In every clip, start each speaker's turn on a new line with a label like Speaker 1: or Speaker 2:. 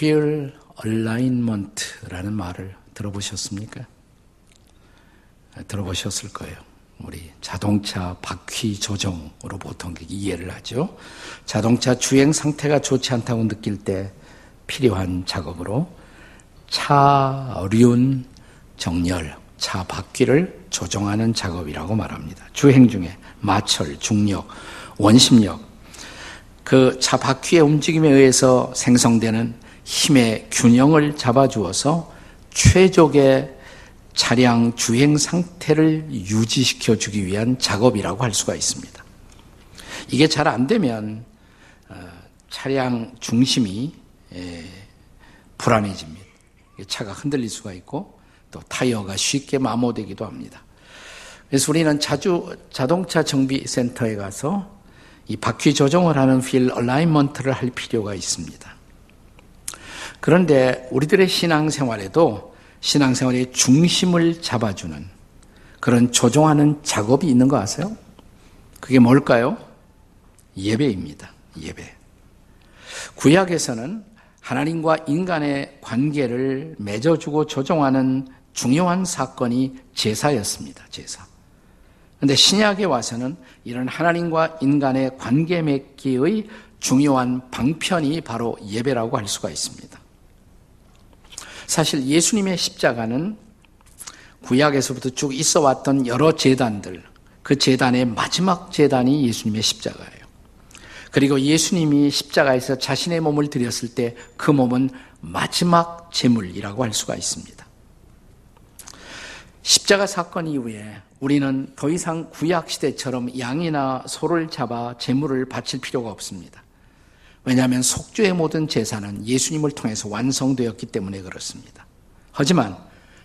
Speaker 1: Wheel Alignment라는 말을 들어보셨습니까? 들어보셨을 거예요. 우리 자동차 바퀴 조정으로 보통 이해를 하죠. 자동차 주행 상태가 좋지 않다고 느낄 때 필요한 작업으로 차륜 정렬, 차 바퀴를 조정하는 작업이라고 말합니다. 주행 중에 마철, 중력, 원심력, 그 차 바퀴의 움직임에 의해서 생성되는 힘의 균형을 잡아주어서 최적의 차량 주행 상태를 유지시켜 주기 위한 작업이라고 할 수가 있습니다. 이게 잘 안 되면 어, 차량 중심이 불안해집니다. 차가 흔들릴 수가 있고 또 타이어가 쉽게 마모되기도 합니다. 그래서 우리는 자주 자동차 정비 센터에 가서 이 바퀴 조정을 하는 필 얼라이먼트를 할 필요가 있습니다. 그런데 우리들의 신앙생활에도 신앙생활의 중심을 잡아주는 그런 조종하는 작업이 있는 거 아세요? 그게 뭘까요? 예배입니다. 예배. 구약에서는 하나님과 인간의 관계를 맺어주고 조종하는 중요한 사건이 제사였습니다. 제사. 그런데 신약에 와서는 이런 하나님과 인간의 관계 맺기의 중요한 방편이 바로 예배라고 할 수가 있습니다. 사실 예수님의 십자가는 구약에서부터 쭉 있어 왔던 여러 재단들, 그 재단의 마지막 재단이 예수님의 십자가예요. 그리고 예수님이 십자가에서 자신의 몸을 드렸을 때 그 몸은 마지막 제물이라고 할 수가 있습니다. 십자가 사건 이후에 우리는 더 이상 구약 시대처럼 양이나 소를 잡아 제물을 바칠 필요가 없습니다. 왜냐하면 속죄의 모든 제사는 예수님을 통해서 완성되었기 때문에 그렇습니다. 하지만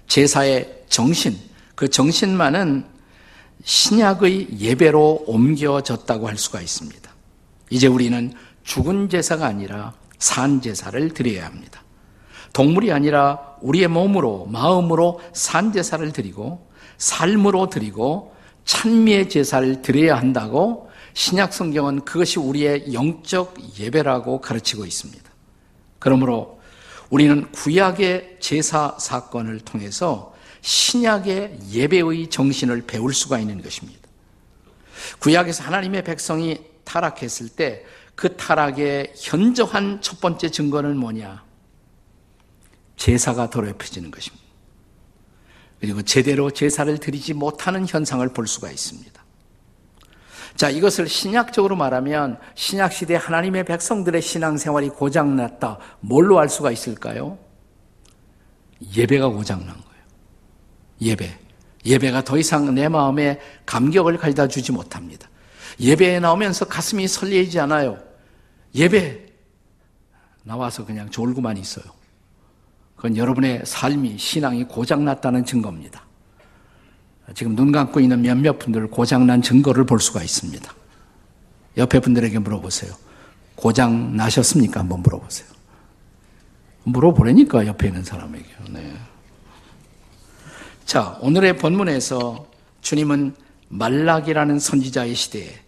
Speaker 1: 제사의 정신, 그 정신만은 신약의 예배로 옮겨졌다고 할 수가 있습니다. 이제 우리는 죽은 제사가 아니라 산 제사를 드려야 합니다. 동물이 아니라 우리의 몸으로, 마음으로 산 제사를 드리고 삶으로 드리고 찬미의 제사를 드려야 한다고 신약 성경은 그것이 우리의 영적 예배라고 가르치고 있습니다. 그러므로 우리는 구약의 제사 사건을 통해서 신약의 예배의 정신을 배울 수가 있는 것입니다. 구약에서 하나님의 백성이 타락했을 때 그 타락의 현저한 첫 번째 증거는 뭐냐? 제사가 더럽혀지는 것입니다. 그리고 제대로 제사를 드리지 못하는 현상을 볼 수가 있습니다. 자, 이것을 신약적으로 말하면 신약 시대 하나님의 백성들의 신앙생활이 고장 났다. 뭘로 알 수가 있을까요? 예배가 고장 난 거예요. 예배. 예배가 더 이상 내 마음에 감격을 가져다 주지 못합니다. 예배에 나오면서 가슴이 설레지 않아요. 예배 나와서 그냥 졸고만 있어요. 그건 여러분의 삶이 신앙이 고장 났다는 증거입니다. 지금 눈 감고 있는 몇몇 분들 고장난 증거를 볼 수가 있습니다. 옆에 분들에게 물어보세요. 고장 나셨습니까? 한번 물어보세요. 물어보라니까 옆에 있는 사람에게. 네. 자, 오늘의 본문에서 주님은 말락이라는 선지자의 시대에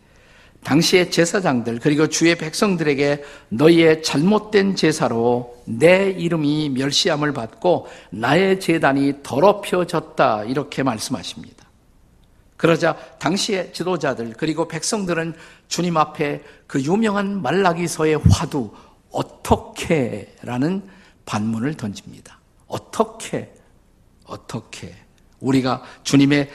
Speaker 1: 당시의 제사장들 그리고 주의 백성들에게 너희의 잘못된 제사로 내 이름이 멸시함을 받고 나의 재단이 더럽혀졌다 이렇게 말씀하십니다. 그러자 당시의 지도자들 그리고 백성들은 주님 앞에 그 유명한 말라기서의 화두 어떻게라는 반문을 던집니다. 어떻게 어떻게 우리가 주님의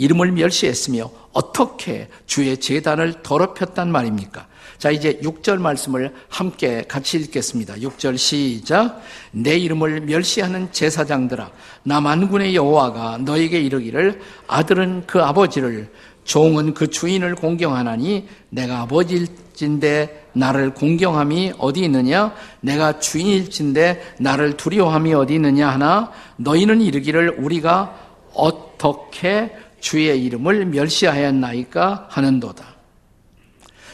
Speaker 1: 이름을 멸시했으며 어떻게 주의 재단을 더럽혔단 말입니까? 자, 이제 6절 말씀을 함께 같이 읽겠습니다. 6절 시작. 내 이름을 멸시하는 제사장들아, 나 만군의 여호와가 너에게 이르기를 아들은 그 아버지를 종은 그 주인을 공경하나니 내가 아버지일진데 나를 공경함이 어디 있느냐? 내가 주인일진데 나를 두려워함이 어디 있느냐 하나 너희는 이르기를 우리가 어떻게 주의 이름을 멸시하였나이까 하는도다.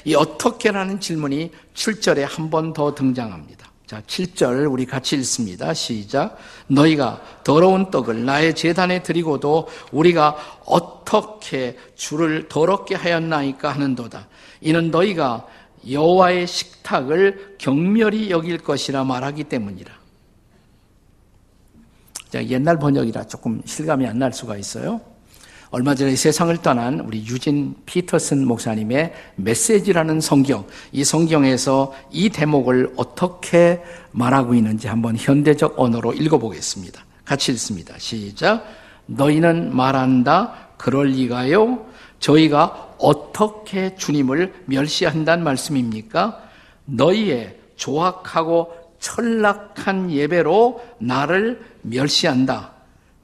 Speaker 1: 이 어떻게라는 질문이 7절에 한 번 더 등장합니다. 자, 7절 우리 같이 읽습니다. 시작. 너희가 더러운 떡을 나의 재단에 드리고도 우리가 어떻게 주를 더럽게 하였나이까 하는도다. 이는 너희가 여호와의 식탁을 경멸히 여길 것이라 말하기 때문이라. 자, 옛날 번역이라 조금 실감이 안 날 수가 있어요. 얼마 전에 세상을 떠난 우리 유진 피터슨 목사님의 메시지라는 성경, 이 성경에서 이 대목을 어떻게 말하고 있는지 한번 현대적 언어로 읽어보겠습니다. 같이 읽습니다. 시작. 너희는 말한다. 그럴 리가요. 저희가 어떻게 주님을 멸시한다는 말씀입니까? 너희의 조악하고 철락한 예배로 나를 멸시한다.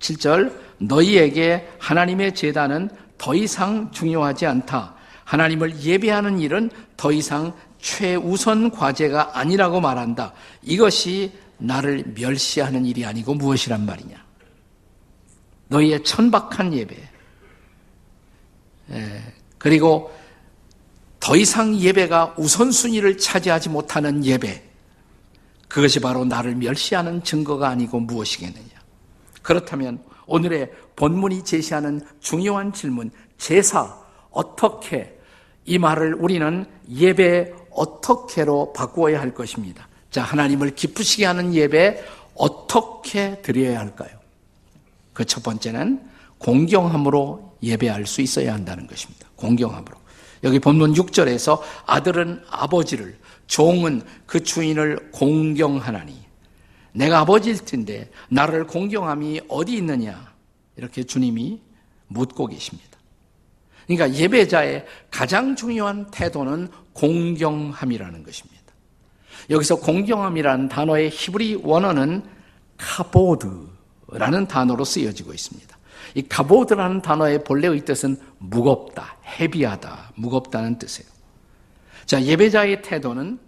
Speaker 1: 7절 너희에게 하나님의 재단은 더 이상 중요하지 않다. 하나님을 예배하는 일은 더 이상 최우선 과제가 아니라고 말한다. 이것이 나를 멸시하는 일이 아니고 무엇이란 말이냐? 너희의 천박한 예배. 예, 그리고 더 이상 예배가 우선순위를 차지하지 못하는 예배. 그것이 바로 나를 멸시하는 증거가 아니고 무엇이겠느냐. 그렇다면 오늘의 본문이 제시하는 중요한 질문, 제사 어떻게 이 말을 우리는 예배 어떻게로 바꾸어야 할 것입니다. 자, 하나님을 기쁘시게 하는 예배 어떻게 드려야 할까요? 그 첫 번째는 공경함으로 예배할 수 있어야 한다는 것입니다. 공경함으로. 여기 본문 6절에서 아들은 아버지를, 종은 그 주인을 공경하나니. 내가 아버지일 텐데 나를 공경함이 어디 있느냐? 이렇게 주님이 묻고 계십니다. 그러니까 예배자의 가장 중요한 태도는 공경함이라는 것입니다. 여기서 공경함이라는 단어의 히브리 원어는 카보드라는 단어로 쓰여지고 있습니다. 이 카보드라는 단어의 본래의 뜻은 무겁다, 헤비하다, 무겁다는 뜻이에요. 자, 예배자의 태도는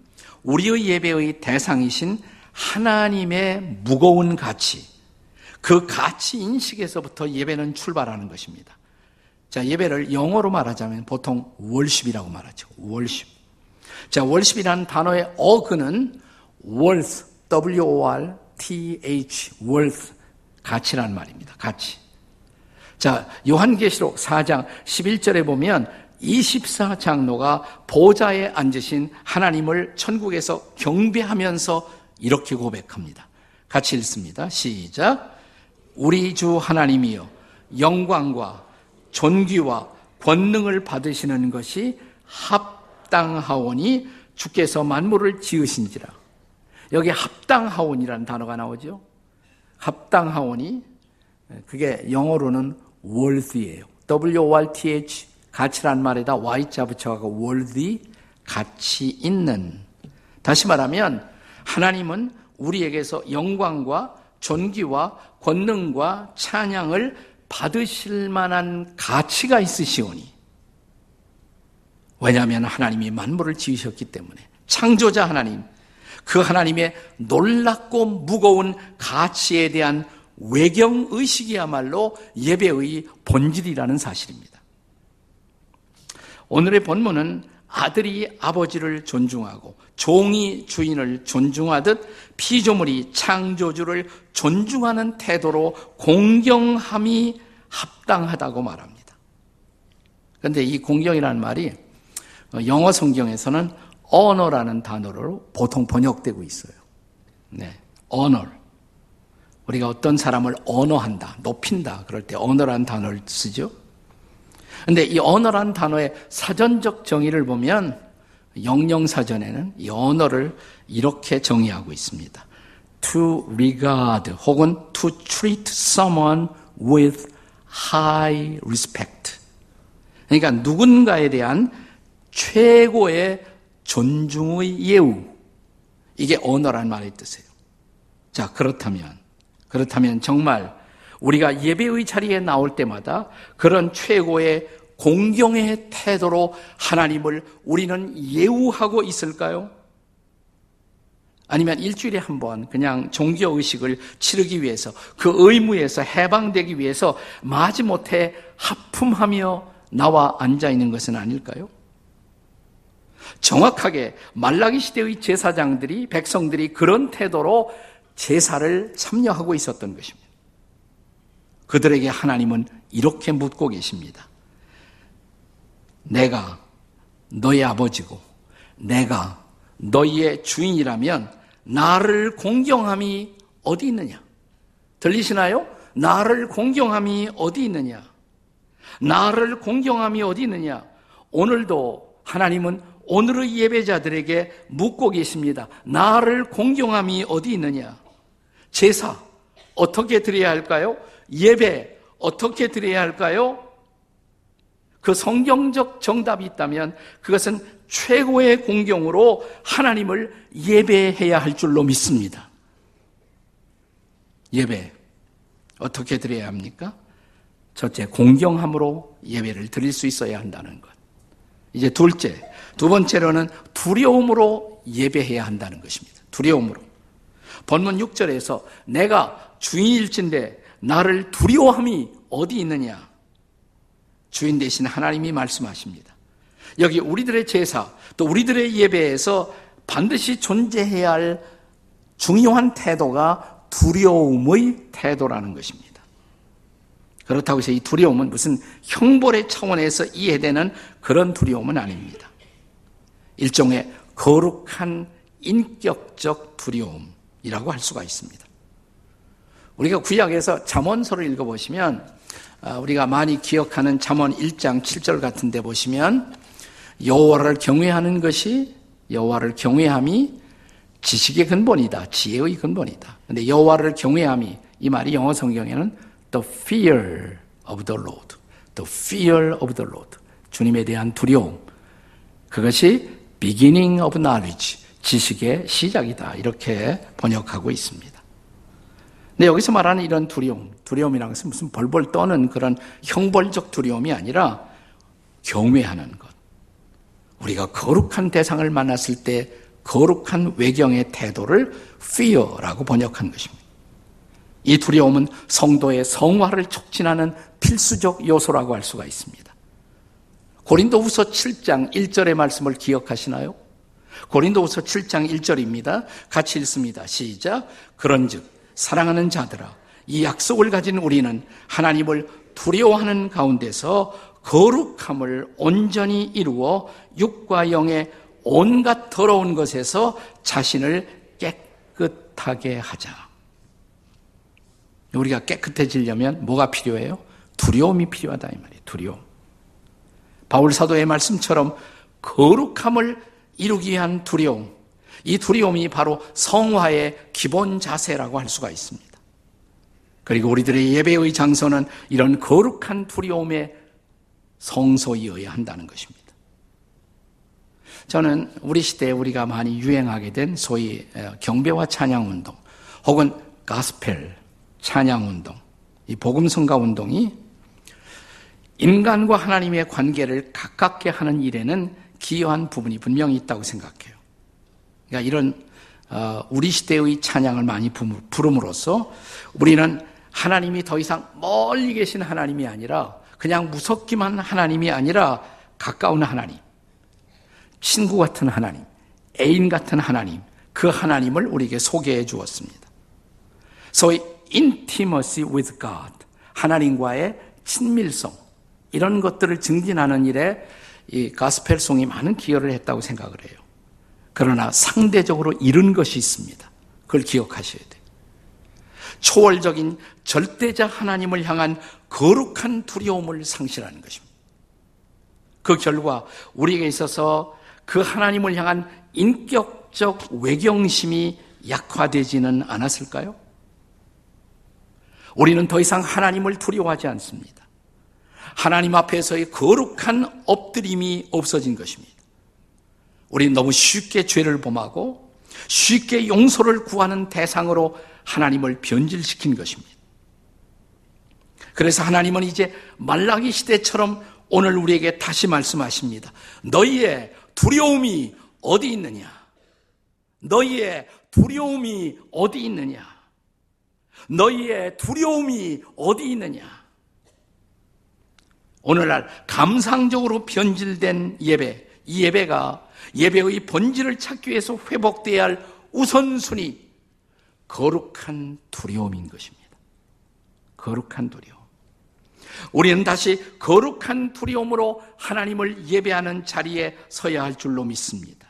Speaker 1: 우리의 예배의 대상이신 하나님의 무거운 가치, 그 가치 인식에서부터 예배는 출발하는 것입니다. 자, 예배를 영어로 말하자면 보통 월십이라고 말하죠. 월십. 자, 월십이라는 단어의 어근은 worth, W-O-R-T-H, worth, 가치란 말입니다. 가치. 자, 요한계시록 4장 11절에 보면 24장로가 보좌에 앉으신 하나님을 천국에서 경배하면서 이렇게 고백합니다. 같이 읽습니다. 시작. 우리 주 하나님이여 영광과 존귀와 권능을 받으시는 것이 합당하오니 주께서 만물을 지으신지라. 여기 합당하오니라는 단어가 나오죠. 합당하오니 그게 영어로는 worthy예요. W-O-R-T-H 가치란 말에다 Y자 붙여가고 worthy 가치 있는. 다시 말하면 하나님은 우리에게서 영광과 존귀와 권능과 찬양을 받으실 만한 가치가 있으시오니. 왜냐하면 하나님이 만물을 지으셨기 때문에. 창조자 하나님, 그 하나님의 놀랍고 무거운 가치에 대한 외경 의식이야말로 예배의 본질이라는 사실입니다. 오늘의 본문은 아들이 아버지를 존중하고 종이 주인을 존중하듯 피조물이 창조주를 존중하는 태도로 공경함이 합당하다고 말합니다. 그런데 이 공경이라는 말이 영어 성경에서는 언어라는 단어로 보통 번역되고 있어요. 네. 언어. 우리가 어떤 사람을 언어한다, 높인다, 그럴 때 언어라는 단어를 쓰죠. 근데 이 언어란 단어의 사전적 정의를 보면 영영사전에는 이 언어를 이렇게 정의하고 있습니다. To regard 혹은 to treat someone with high respect. 그러니까 누군가에 대한 최고의 존중의 예우. 이게 언어란 말의 뜻이에요. 자, 그렇다면, 그렇다면 정말 우리가 예배의 자리에 나올 때마다 그런 최고의 공경의 태도로 하나님을 우리는 예우하고 있을까요? 아니면 일주일에 한 번 그냥 종교의식을 치르기 위해서 그 의무에서 해방되기 위해서 마지못해 하품하며 나와 앉아 있는 것은 아닐까요? 정확하게 말라기 시대의 제사장들이 백성들이 그런 태도로 제사를 참여하고 있었던 것입니다. 그들에게 하나님은 이렇게 묻고 계십니다. 내가 너의 아버지고 내가 너희의 주인이라면 나를 공경함이 어디 있느냐? 들리시나요? 나를 공경함이 어디 있느냐? 나를 공경함이 어디 있느냐? 오늘도 하나님은 오늘의 예배자들에게 묻고 계십니다. 나를 공경함이 어디 있느냐? 제사 어떻게 드려야 할까요? 예배 어떻게 드려야 할까요? 그 성경적 정답이 있다면 그것은 최고의 공경으로 하나님을 예배해야 할 줄로 믿습니다. 예배 어떻게 드려야 합니까? 첫째, 공경함으로 예배를 드릴 수 있어야 한다는 것. 이제 둘째, 두 번째로는 두려움으로 예배해야 한다는 것입니다. 두려움으로. 본문 6절에서 내가 주인일진데 나를 두려워함이 어디 있느냐? 주인 대신 하나님이 말씀하십니다. 여기 우리들의 제사, 또 우리들의 예배에서 반드시 존재해야 할 중요한 태도가 두려움의 태도라는 것입니다. 그렇다고 해서 이 두려움은 무슨 형벌의 차원에서 이해되는 그런 두려움은 아닙니다. 일종의 거룩한 인격적 두려움이라고 할 수가 있습니다. 우리가 구약에서 잠언서를 읽어보시면 아, 우리가 많이 기억하는 잠언 1장 7절 같은 데 보시면 여호와를 경외하는 것이 여호와를 경외함이 지식의 근본이다. 지혜의 근본이다. 근데 여호와를 경외함이 이 말이 영어 성경에는 the fear of the Lord. the fear of the Lord. 주님에 대한 두려움. 그것이 beginning of knowledge. 지식의 시작이다. 이렇게 번역하고 있습니다. 근데 여기서 말하는 이런 두려움, 두려움이라는 것은 무슨 벌벌 떠는 그런 형벌적 두려움이 아니라 경외하는 것. 우리가 거룩한 대상을 만났을 때 거룩한 외경의 태도를 fear라고 번역한 것입니다. 이 두려움은 성도의 성화를 촉진하는 필수적 요소라고 할 수가 있습니다. 고린도후서 7장 1절의 말씀을 기억하시나요? 고린도후서 7장 1절입니다. 같이 읽습니다. 시작. 그런즉 사랑하는 자들아 이 약속을 가진 우리는 하나님을 두려워하는 가운데서 거룩함을 온전히 이루어 육과 영의 온갖 더러운 것에서 자신을 깨끗하게 하자. 우리가 깨끗해지려면 뭐가 필요해요? 두려움이 필요하다 이 말이에요. 두려움. 바울 사도의 말씀처럼 거룩함을 이루기 위한 두려움. 이 두려움이 바로 성화의 기본 자세라고 할 수가 있습니다. 그리고 우리들의 예배의 장소는 이런 거룩한 두려움의 성소이어야 한다는 것입니다. 저는 우리 시대에 우리가 많이 유행하게 된 소위 경배와 찬양 운동 혹은 가스펠 찬양 운동, 이 복음 성가 운동이 인간과 하나님의 관계를 가깝게 하는 일에는 기여한 부분이 분명히 있다고 생각해요. 그러니까 이런 어, 우리 시대의 찬양을 많이 부름으로써 우리는 하나님이 더 이상 멀리 계신 하나님이 아니라 그냥 무섭기만 하나님이 아니라 가까운 하나님, 친구 같은 하나님, 애인 같은 하나님, 그 하나님을 우리에게 소개해 주었습니다. 소위 intimacy with God, 하나님과의 친밀성, 이런 것들을 증진하는 일에 이 가스펠송이 많은 기여를 했다고 생각을 해요. 그러나 상대적으로 잃은 것이 있습니다. 그걸 기억하셔야 돼요. 초월적인 절대자 하나님을 향한 거룩한 두려움을 상실하는 것입니다. 그 결과 우리에게 있어서 그 하나님을 향한 인격적 외경심이 약화되지는 않았을까요? 우리는 더 이상 하나님을 두려워하지 않습니다. 하나님 앞에서의 거룩한 엎드림이 없어진 것입니다. 우리는 너무 쉽게 죄를 범하고 쉽게 용서를 구하는 대상으로 하나님을 변질시킨 것입니다. 그래서 하나님은 이제 말라기 시대처럼 오늘 우리에게 다시 말씀하십니다. 너희의 두려움이 어디 있느냐? 너희의 두려움이 어디 있느냐? 너희의 두려움이 어디 있느냐? 오늘날 감상적으로 변질된 예배, 이 예배가 예배의 본질을 찾기 위해서 회복되어야 할 우선순위, 거룩한 두려움인 것입니다. 거룩한 두려움. 우리는 다시 거룩한 두려움으로 하나님을 예배하는 자리에 서야 할 줄로 믿습니다.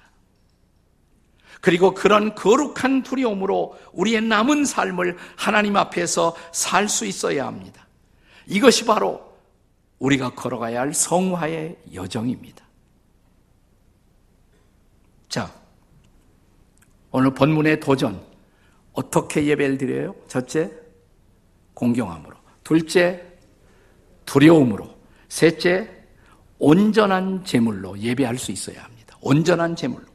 Speaker 1: 그리고 그런 거룩한 두려움으로 우리의 남은 삶을 하나님 앞에서 살 수 있어야 합니다. 이것이 바로 우리가 걸어가야 할 성화의 여정입니다. 자, 오늘 본문의 도전. 어떻게 예배를 드려요? 첫째, 공경함으로. 둘째, 두려움으로. 셋째, 온전한 제물로 예배할 수 있어야 합니다. 온전한 제물로.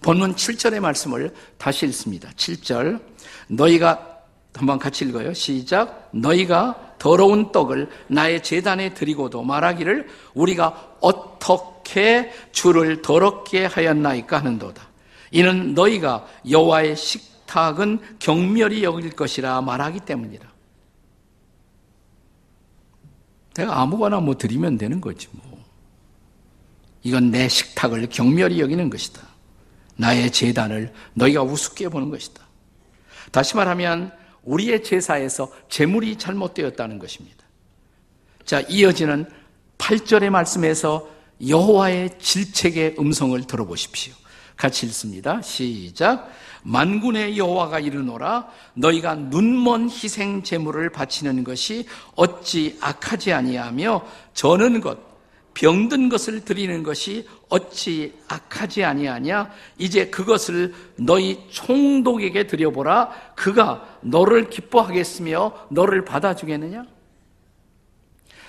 Speaker 1: 본문 7절의 말씀을 다시 읽습니다. 7절. 너희가 한번 같이 읽어요. 시작. 너희가 더러운 떡을 나의 재단에 드리고도 말하기를 우리가 어떻게 주를 더럽게 하였나이까 하는도다. 이는 너희가 여호와의 식탁은 경멸이 여길 것이라 말하기 때문이라. 내가 아무거나 뭐 드리면 되는 거지 뭐. 이건 내 식탁을 경멸이 여기는 것이다. 나의 재단을 너희가 우습게 보는 것이다. 다시 말하면 우리의 제사에서 재물이 잘못되었다는 것입니다. 자, 이어지는 8절의 말씀에서 여호와의 질책의 음성을 들어보십시오. 같이 읽습니다. 시작. 만군의 여호와가 이르노라 너희가 눈먼 희생 제물을 바치는 것이 어찌 악하지 아니하며 저는 것 병든 것을 드리는 것이 어찌 악하지 아니하냐 이제 그것을 너희 총독에게 드려보라 그가 너를 기뻐하겠으며 너를 받아주겠느냐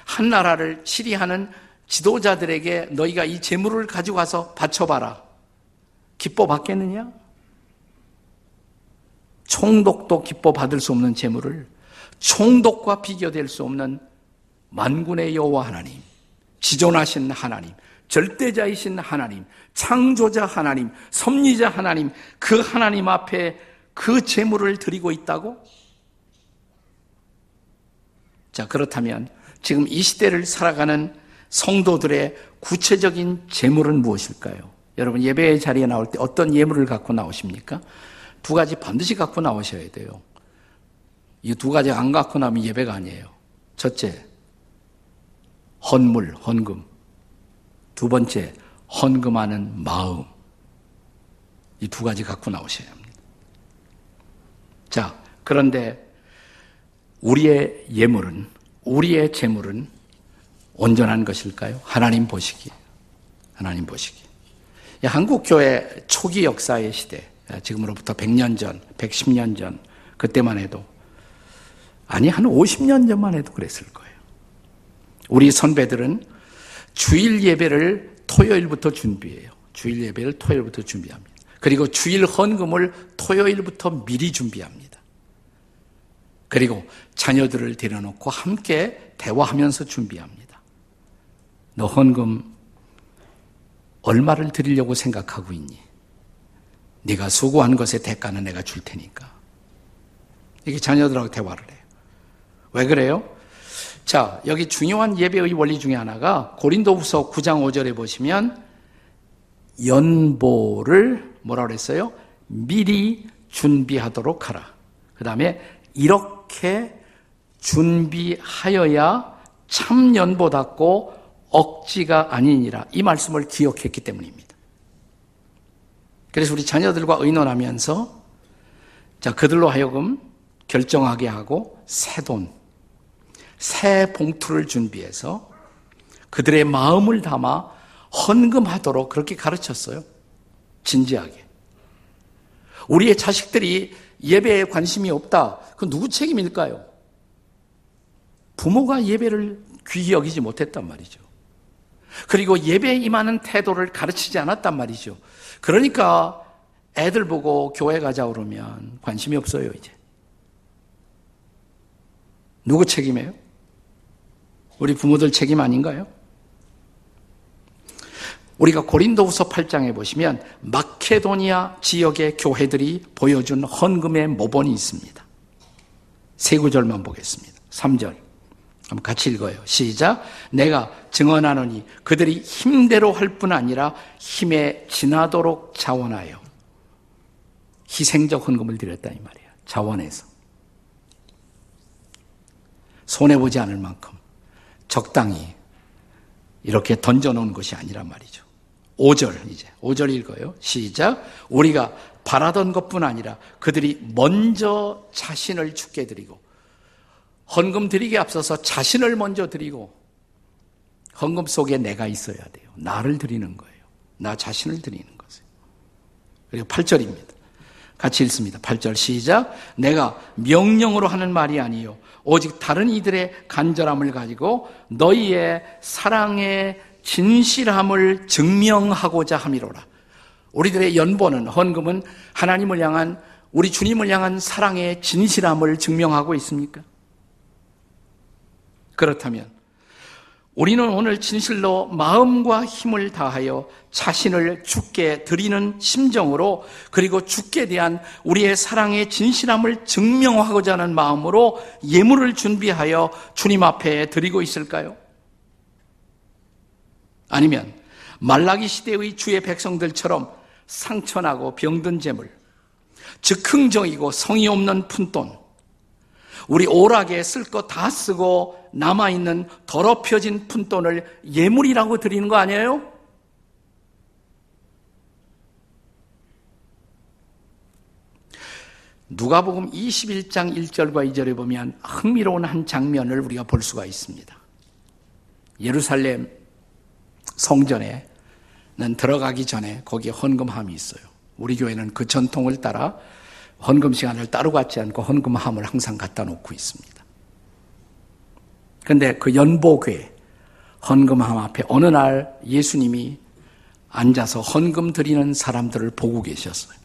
Speaker 1: 한 나라를 치리하는 지도자들에게 너희가 이 재물을 가지고 가서 바쳐봐라 기뻐 받겠느냐 총독도 기뻐 받을 수 없는 재물을 총독과 비교될 수 없는 만군의 여호와 하나님 지존하신 하나님, 절대자이신 하나님, 창조자 하나님, 섭리자 하나님, 그 하나님 앞에 그 재물을 드리고 있다고? 자, 그렇다면 지금 이 시대를 살아가는 성도들의 구체적인 재물은 무엇일까요? 여러분 예배의 자리에 나올 때 어떤 예물을 갖고 나오십니까? 두 가지 반드시 갖고 나오셔야 돼요. 이 두 가지 안 갖고 나면 예배가 아니에요. 첫째, 헌물, 헌금. 두 번째, 헌금하는 마음. 이 두 가지 갖고 나오셔야 합니다. 자, 그런데 우리의 예물은, 우리의 재물은 온전한 것일까요? 하나님 보시기. 하나님 보시기. 한국 교회 초기 역사의 시대, 지금으로부터 100년 전, 110년 전, 그때만 해도, 아니, 한 50년 전만 해도 그랬을 거예요. 우리 선배들은 주일 예배를 토요일부터 준비해요. 주일 예배를 토요일부터 준비합니다. 그리고 주일 헌금을 토요일부터 미리 준비합니다. 그리고 자녀들을 데려놓고 함께 대화하면서 준비합니다. 너 헌금 얼마를 드리려고 생각하고 있니? 네가 수고한 것의 대가는 내가 줄 테니까. 이게 자녀들하고 대화를 해요. 왜 그래요? 자, 여기 중요한 예배의 원리 중에 하나가 고린도후서 9장 5절에 보시면 연보를 뭐라 그랬어요? 미리 준비하도록 하라. 그 다음에 이렇게 준비하여야 참 연보답고 억지가 아니니라. 이 말씀을 기억했기 때문입니다. 그래서 우리 자녀들과 의논하면서 자, 그들로 하여금 결정하게 하고 새 돈, 새 봉투를 준비해서 그들의 마음을 담아 헌금하도록 그렇게 가르쳤어요. 진지하게. 우리의 자식들이 예배에 관심이 없다. 그 누구 책임일까요? 부모가 예배를 귀히 여기지 못했단 말이죠. 그리고 예배에 임하는 태도를 가르치지 않았단 말이죠. 그러니까 애들 보고 교회 가자 그러면 관심이 없어요, 이제. 누구 책임이에요? 우리 부모들 책임 아닌가요? 우리가 고린도후서 8장에 보시면 마케도니아 지역의 교회들이 보여준 헌금의 모본이 있습니다. 세 구절만 보겠습니다. 3절. 한번 같이 읽어요. 시작. 내가 증언하노니 그들이 힘대로 할 뿐 아니라 힘에 지나도록 자원하여 희생적 헌금을 드렸다 이 말이에요. 자원해서. 손해 보지 않을 만큼 적당히 이렇게 던져 놓은 것이 아니란 말이죠. 5절 이제 5절 읽어요. 시작. 우리가 바라던 것뿐 아니라 그들이 먼저 자신을 죽게 드리고 헌금 드리기 앞서서 자신을 먼저 드리고 헌금 속에 내가 있어야 돼요. 나를 드리는 거예요. 나 자신을 드리는 것이에요. 그리고 8절입니다. 같이 읽습니다. 8절 시작. 내가 명령으로 하는 말이 아니요. 오직 다른 이들의 간절함을 가지고 너희의 사랑의 진실함을 증명하고자 함이로라. 우리들의 연보는 헌금은 하나님을 향한 우리 주님을 향한 사랑의 진실함을 증명하고 있습니까? 그렇다면 우리는 오늘 진실로 마음과 힘을 다하여 자신을 죽게 드리는 심정으로 그리고 죽게 대한 우리의 사랑의 진실함을 증명하고자 하는 마음으로 예물을 준비하여 주님 앞에 드리고 있을까요? 아니면 말라기 시대의 주의 백성들처럼 상처나고 병든 재물, 즉흥적이고 성의 없는 푼돈, 우리 오락에 쓸거다 쓰고 남아있는 더럽혀진 푼돈을 예물이라고 드리는 거 아니에요? 누가복음 21장 1절과 2절에 보면 흥미로운 한 장면을 우리가 볼 수가 있습니다. 예루살렘 성전에 는 들어가기 전에 거기에 헌금함이 있어요. 우리 교회는 그 전통을 따라 헌금 시간을 따로 갖지 않고 헌금함을 항상 갖다 놓고 있습니다. 그런데 그 연보교회 헌금함 앞에 어느 날 예수님이 앉아서 헌금 드리는 사람들을 보고 계셨어요.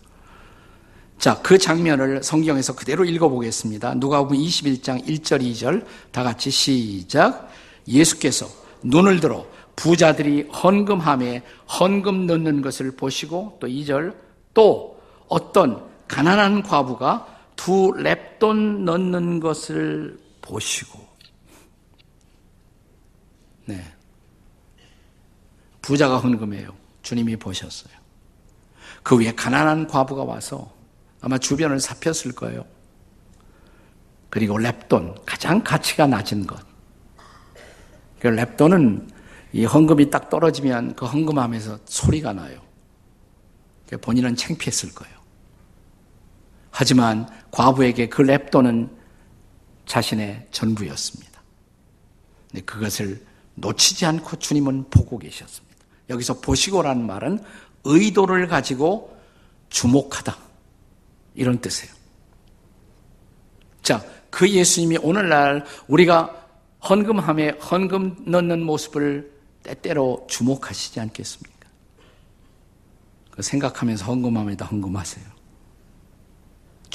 Speaker 1: 자, 그 장면을 성경에서 그대로 읽어보겠습니다. 누가복음 21장 1절 2절 다 같이 시작. 예수께서 눈을 들어 부자들이 헌금함에 헌금 넣는 것을 보시고 또 2절 또 어떤 가난한 과부가 두 랩돈 넣는 것을 보시고 네. 부자가 헌금해요. 주님이 보셨어요. 그 위에 가난한 과부가 와서 아마 주변을 살폈을 거예요. 그리고 랩돈, 가장 가치가 낮은 것. 그 랩돈은 이 헌금이 딱 떨어지면 그 헌금함에서 소리가 나요. 본인은 창피했을 거예요. 하지만 과부에게 그 랩돈은 자신의 전부였습니다. 그것을 놓치지 않고 주님은 보고 계셨습니다. 여기서 보시고라는 말은 의도를 가지고 주목하다. 이런 뜻이에요. 자, 그 예수님이 오늘날 우리가 헌금함에 헌금 넣는 모습을 때때로 주목하시지 않겠습니까? 그 생각하면서 헌금함에다 헌금하세요.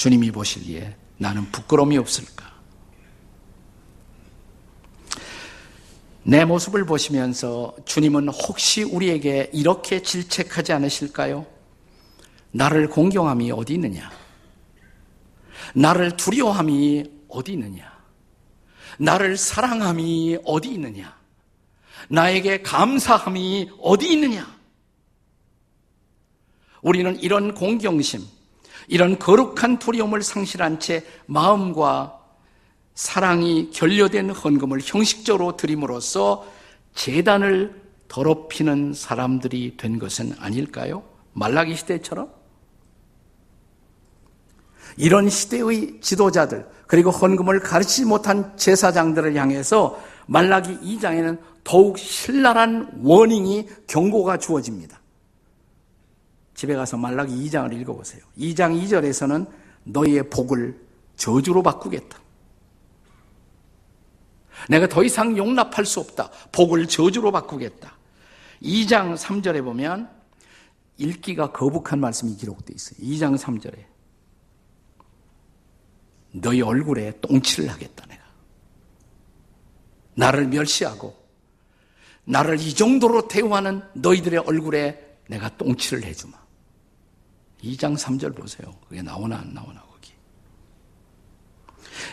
Speaker 1: 주님이 보시기에 나는 부끄러움이 없을까? 내 모습을 보시면서 주님은 혹시 우리에게 이렇게 질책하지 않으실까요? 나를 공경함이 어디 있느냐? 나를 두려워함이 어디 있느냐? 나를 사랑함이 어디 있느냐? 나에게 감사함이 어디 있느냐? 우리는 이런 공경심, 이런 거룩한 두려움을 상실한 채 마음과 사랑이 결여된 헌금을 형식적으로 드림으로써 재단을 더럽히는 사람들이 된 것은 아닐까요? 말라기 시대처럼? 이런 시대의 지도자들, 그리고 헌금을 가르치지 못한 제사장들을 향해서 말라기 2장에는 더욱 신랄한 워닝이 경고가 주어집니다. 집에 가서 말라기 2장을 읽어보세요. 2장 2절에서는 너희의 복을 저주로 바꾸겠다. 내가 더 이상 용납할 수 없다. 복을 저주로 바꾸겠다. 2장 3절에 보면 읽기가 거북한 말씀이 기록되어 있어요. 2장 3절에 너희 얼굴에 똥칠을 하겠다 내가. 나를 멸시하고 나를 이 정도로 대우하는 너희들의 얼굴에 내가 똥칠을 해주마. 2장 3절 보세요. 그게 나오나 안 나오나 거기.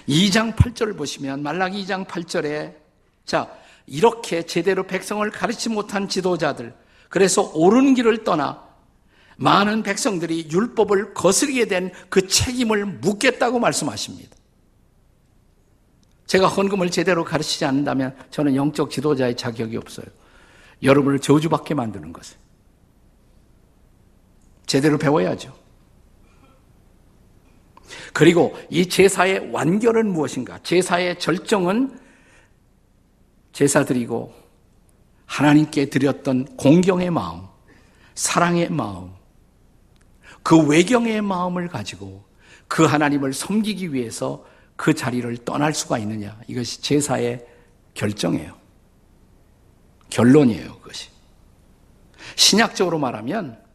Speaker 1: 2장 8절을 보시면 말라기 2장 8절에 자 이렇게 제대로 백성을 가르치 못한 지도자들 그래서 옳은 길을 떠나 많은 백성들이 율법을 거스르게 된 그 책임을 묻겠다고 말씀하십니다. 제가 헌금을 제대로 가르치지 않는다면 저는 영적 지도자의 자격이 없어요. 여러분을 저주받게 만드는 것을. 제대로 배워야죠. 그리고 이 제사의 완결은 무엇인가? 제사의 절정은 제사 드리고 하나님께 드렸던 공경의 마음, 사랑의 마음, 그 외경의 마음을 가지고 그 하나님을 섬기기 위해서 그 자리를 떠날 수가 있느냐. 이것이 제사의 결정이에요. 결론이에요, 그것이. 신약적으로 말하면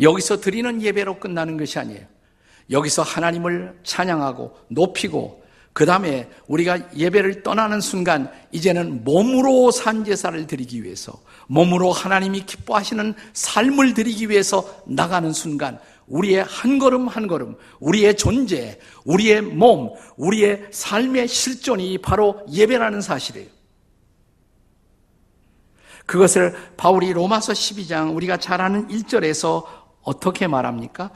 Speaker 1: 여기서 드리는 예배로 끝나는 것이 아니에요. 여기서 하나님을 찬양하고 높이고 그 다음에 우리가 예배를 떠나는 순간 이제는 몸으로 산 제사를 드리기 위해서 몸으로 하나님이 기뻐하시는 삶을 드리기 위해서 나가는 순간 우리의 한 걸음 한 걸음, 우리의 존재, 우리의 몸, 우리의 삶의 실존이 바로 예배라는 사실이에요. 그것을 바울이 로마서 12장 우리가 잘 아는 1절에서 어떻게 말합니까?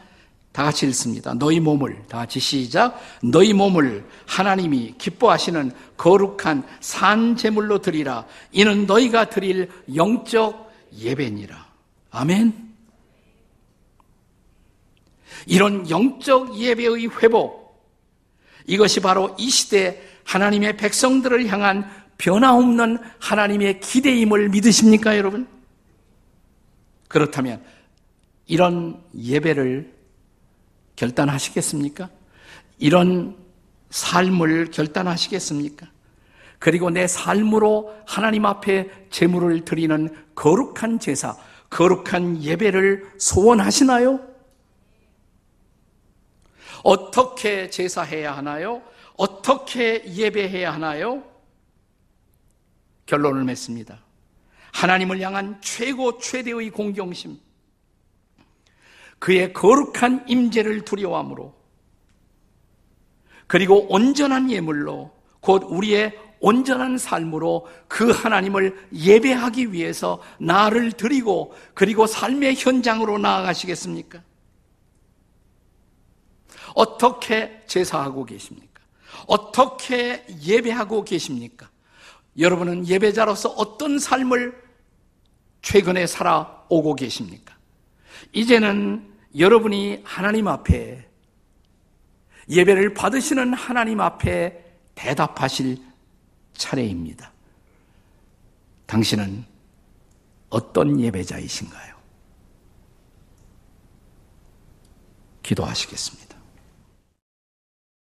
Speaker 1: 다 같이 읽습니다. 너희 몸을, 다 같이 시작. 너희 몸을 하나님이 기뻐하시는 거룩한 산 제물로 드리라. 이는 너희가 드릴 영적 예배니라. 아멘. 이런 영적 예배의 회복, 이것이 바로 이 시대 하나님의 백성들을 향한 변화없는 하나님의 기대임을 믿으십니까, 여러분? 그렇다면 이런 예배를 결단하시겠습니까? 이런 삶을 결단하시겠습니까? 그리고 내 삶으로 하나님 앞에 제물을 드리는 거룩한 제사, 거룩한 예배를 소원하시나요? 어떻게 제사해야 하나요? 어떻게 예배해야 하나요? 결론을 맺습니다. 하나님을 향한 최고 최대의 공경심, 그의 거룩한 임재를 두려워함으로 그리고 온전한 예물로 곧 우리의 온전한 삶으로 그 하나님을 예배하기 위해서 나를 드리고 그리고 삶의 현장으로 나아가시겠습니까? 어떻게 제사하고 계십니까? 어떻게 예배하고 계십니까? 여러분은 예배자로서 어떤 삶을 최근에 살아오고 계십니까? 이제는 여러분이 하나님 앞에 예배를 받으시는 하나님 앞에 대답하실 차례입니다. 당신은 어떤 예배자이신가요? 기도하시겠습니다.